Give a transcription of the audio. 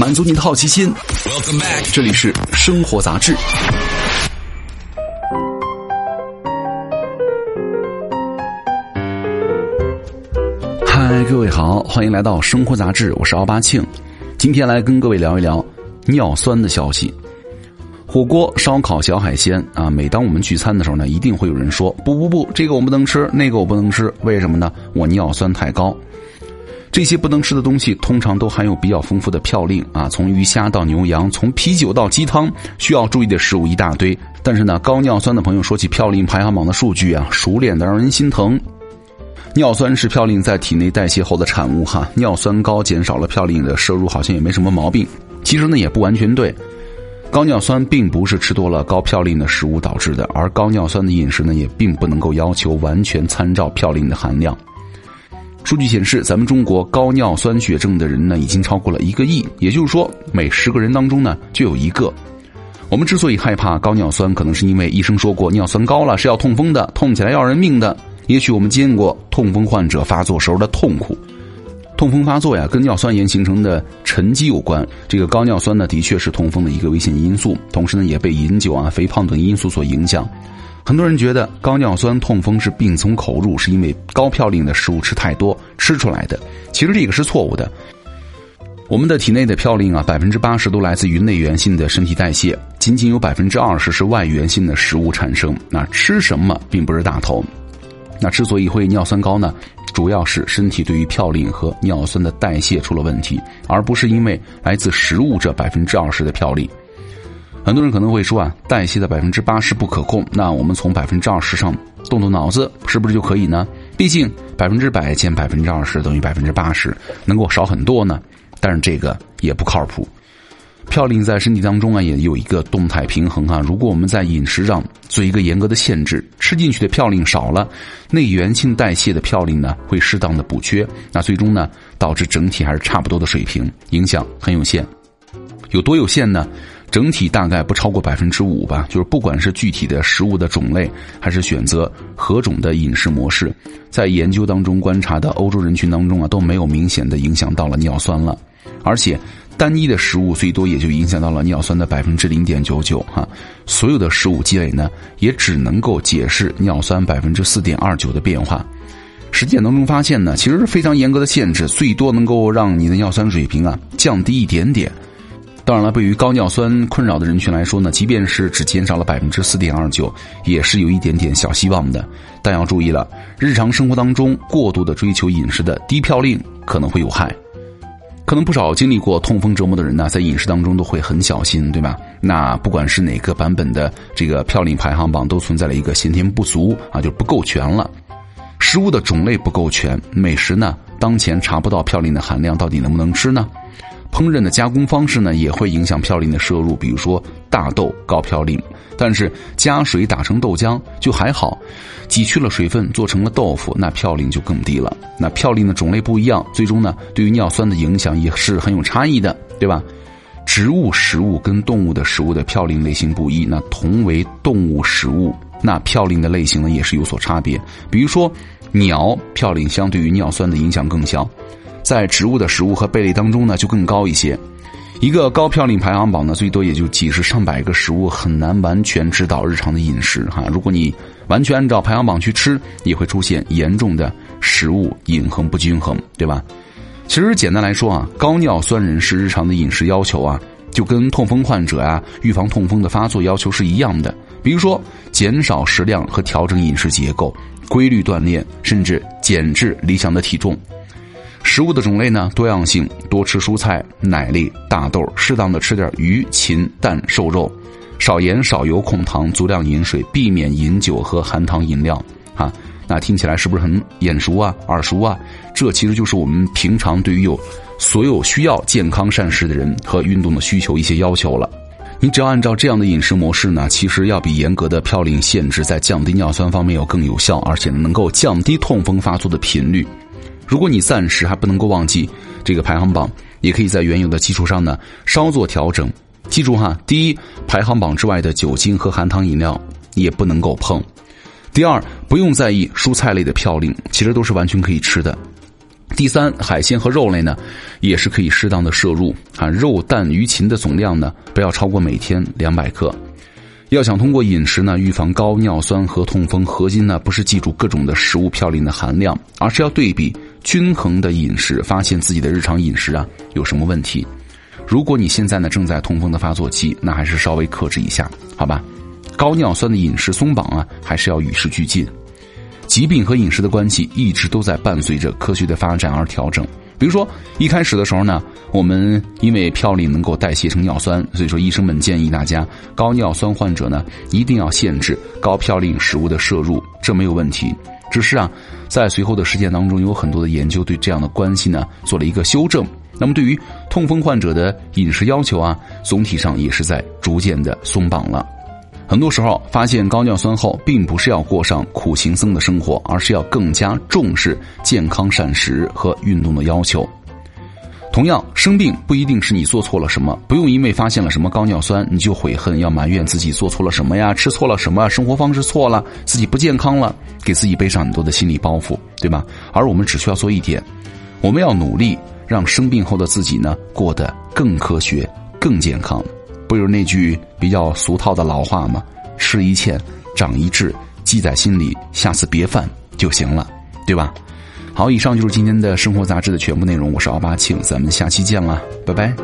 满足你的好奇心。这里是生活杂志。嗨，各位好，欢迎来到生活杂志，我是奥巴庆。今天来跟各位聊一聊尿酸的消息。火锅、烧烤、小海鲜啊，每当我们聚餐的时候呢，一定会有人说：“不不不，这个我不能吃，那个我不能吃，为什么呢？我尿酸太高。”这些不能吃的东西，通常都含有比较丰富的嘌呤啊，从鱼虾到牛羊，从啤酒到鸡汤，需要注意的食物一大堆。但是呢，高尿酸的朋友说起嘌呤排行榜的数据啊，熟练的让人心疼。尿酸是嘌呤在体内代谢后的产物哈，尿酸高减少了嘌呤的摄入，好像也没什么毛病。其实呢，也不完全对。高尿酸并不是吃多了高嘌呤的食物导致的，而高尿酸的饮食呢，也并不能够要求完全参照嘌呤的含量。数据显示，咱们中国高尿酸血症的人呢，已经超过了一个亿。也就是说，每十个人当中呢，就有一个。我们之所以害怕高尿酸，可能是因为医生说过，尿酸高了是要痛风的，痛起来要人命的。也许我们见过痛风患者发作时候的痛苦。痛风发作呀，跟尿酸盐形成的沉积有关。这个高尿酸呢，的确是痛风的一个危险因素，同时呢，也被饮酒啊、肥胖等因素所影响。很多人觉得高尿酸痛风是病从口入，是因为高嘌呤的食物吃太多吃出来的。其实这个是错误的。我们的体内的嘌呤啊，百分之八十都来自于内源性的身体代谢，仅仅有百分之二十是外源性的食物产生。那吃什么并不是大头。那之所以会尿酸高呢，主要是身体对于嘌呤和尿酸的代谢出了问题，而不是因为来自食物这百分之二十的嘌呤。很多人可能会说啊，代谢的百分之八十不可控，那我们从百分之二十上动动脑子，是不是就可以呢？毕竟百分之百减百分之二十等于百分之八十，能够少很多呢。但是这个也不靠谱。嘌呤在身体当中啊，也有一个动态平衡哈。如果我们在饮食上做一个严格的限制，吃进去的嘌呤少了，内源性代谢的嘌呤呢会适当的补缺，那最终呢导致整体还是差不多的水平，影响很有限。有多有限呢？整体大概不超过百分之五吧，就是不管是具体的食物的种类，还是选择何种的饮食模式，在研究当中观察的欧洲人群当中啊，都没有明显的影响到了尿酸了，而且单一的食物最多也就影响到了尿酸的百分之零点九九哈，所有的食物积累呢，也只能够解释尿酸百分之四点二九的变化。实践当中发现呢，其实是非常严格的限制，最多能够让你的尿酸水平啊降低一点点。当然了，对于高尿酸困扰的人群来说呢，即便是只减少了百分之四点二九，也是有一点点小希望的。但要注意了，日常生活当中过度的追求饮食的低嘌呤可能会有害。可能不少经历过痛风折磨的人呢，在饮食当中都会很小心，对吧？那不管是哪个版本的这个嘌呤排行榜，都存在了一个先天不足啊，就不够全了。食物的种类不够全，美食呢当前查不到嘌呤的含量，到底能不能吃呢？烹饪的加工方式呢，也会影响嘌呤的摄入。比如说大豆高嘌呤，但是加水打成豆浆就还好；挤去了水分做成了豆腐，那嘌呤就更低了。那嘌呤的种类不一样，最终呢，对于尿酸的影响也是很有差异的，对吧？植物食物跟动物的食物的嘌呤类型不一，那同为动物食物，那嘌呤的类型呢也是有所差别。比如说鸟嘌呤相对于尿酸的影响更小。在植物的食物和贝类当中呢，就更高一些。一个高嘌呤排行榜呢，最多也就几十上百个食物，很难完全指导日常的饮食哈。如果你完全按照排行榜去吃，也会出现严重的食物饮衡不均衡，对吧？其实简单来说啊，高尿酸人士日常的饮食要求啊，就跟痛风患者啊预防痛风的发作要求是一样的。比如说，减少食量和调整饮食结构，规律锻炼，甚至减至理想的体重。食物的种类呢，多样性，多吃蔬菜、奶类、大豆，适当的吃点鱼、禽、蛋、瘦肉，少盐、少油、控糖，足量饮水，避免饮酒和含糖饮料。哈，那听起来是不是很眼熟啊、耳熟啊？这其实就是我们平常对于有所有需要健康膳食的人和运动的需求一些要求了。你只要按照这样的饮食模式呢，其实要比严格的嘌呤限制在降低尿酸方面要更有效，而且能够降低痛风发作的频率。如果你暂时还不能够忘记这个排行榜，也可以在原有的基础上呢稍作调整。记住哈，第一，排行榜之外的酒精和含糖饮料也不能够碰；第二，不用在意蔬菜类的嘌呤，其实都是完全可以吃的。第三，海鲜和肉类呢，也是可以适当的摄入啊，肉蛋鱼禽的总量呢，不要超过每天两百克。要想通过饮食呢预防高尿酸和痛风，核心呢不是记住各种的食物嘌呤的含量，而是要对比均衡的饮食，发现自己的日常饮食啊有什么问题。如果你现在呢正在痛风的发作期，那还是稍微克制一下，好吧？高尿酸的饮食松绑啊，还是要与时俱进。疾病和饮食的关系一直都在伴随着科学的发展而调整。比如说，一开始的时候呢，我们因为嘌呤能够代谢成尿酸，所以说医生们建议大家高尿酸患者呢一定要限制高嘌呤食物的摄入，这没有问题。只是啊，在随后的实践当中，有很多的研究对这样的关系呢做了一个修正。那么对于痛风患者的饮食要求啊，总体上也是在逐渐的松绑了。很多时候发现高尿酸后，并不是要过上苦行僧的生活，而是要更加重视健康膳食和运动的要求。同样，生病不一定是你做错了什么，不用因为发现了什么高尿酸，你就悔恨要埋怨自己做错了什么呀，吃错了什么，生活方式错了，自己不健康了，给自己背上很多的心理包袱，对吧？而我们只需要做一点，我们要努力让生病后的自己呢过得更科学、更健康。不就是那句比较俗套的老话吗？吃一堑，长一智，记在心里，下次别犯就行了，对吧？好，以上就是今天的生活杂志的全部内容。我是奥巴庆，咱们下期见了，拜拜。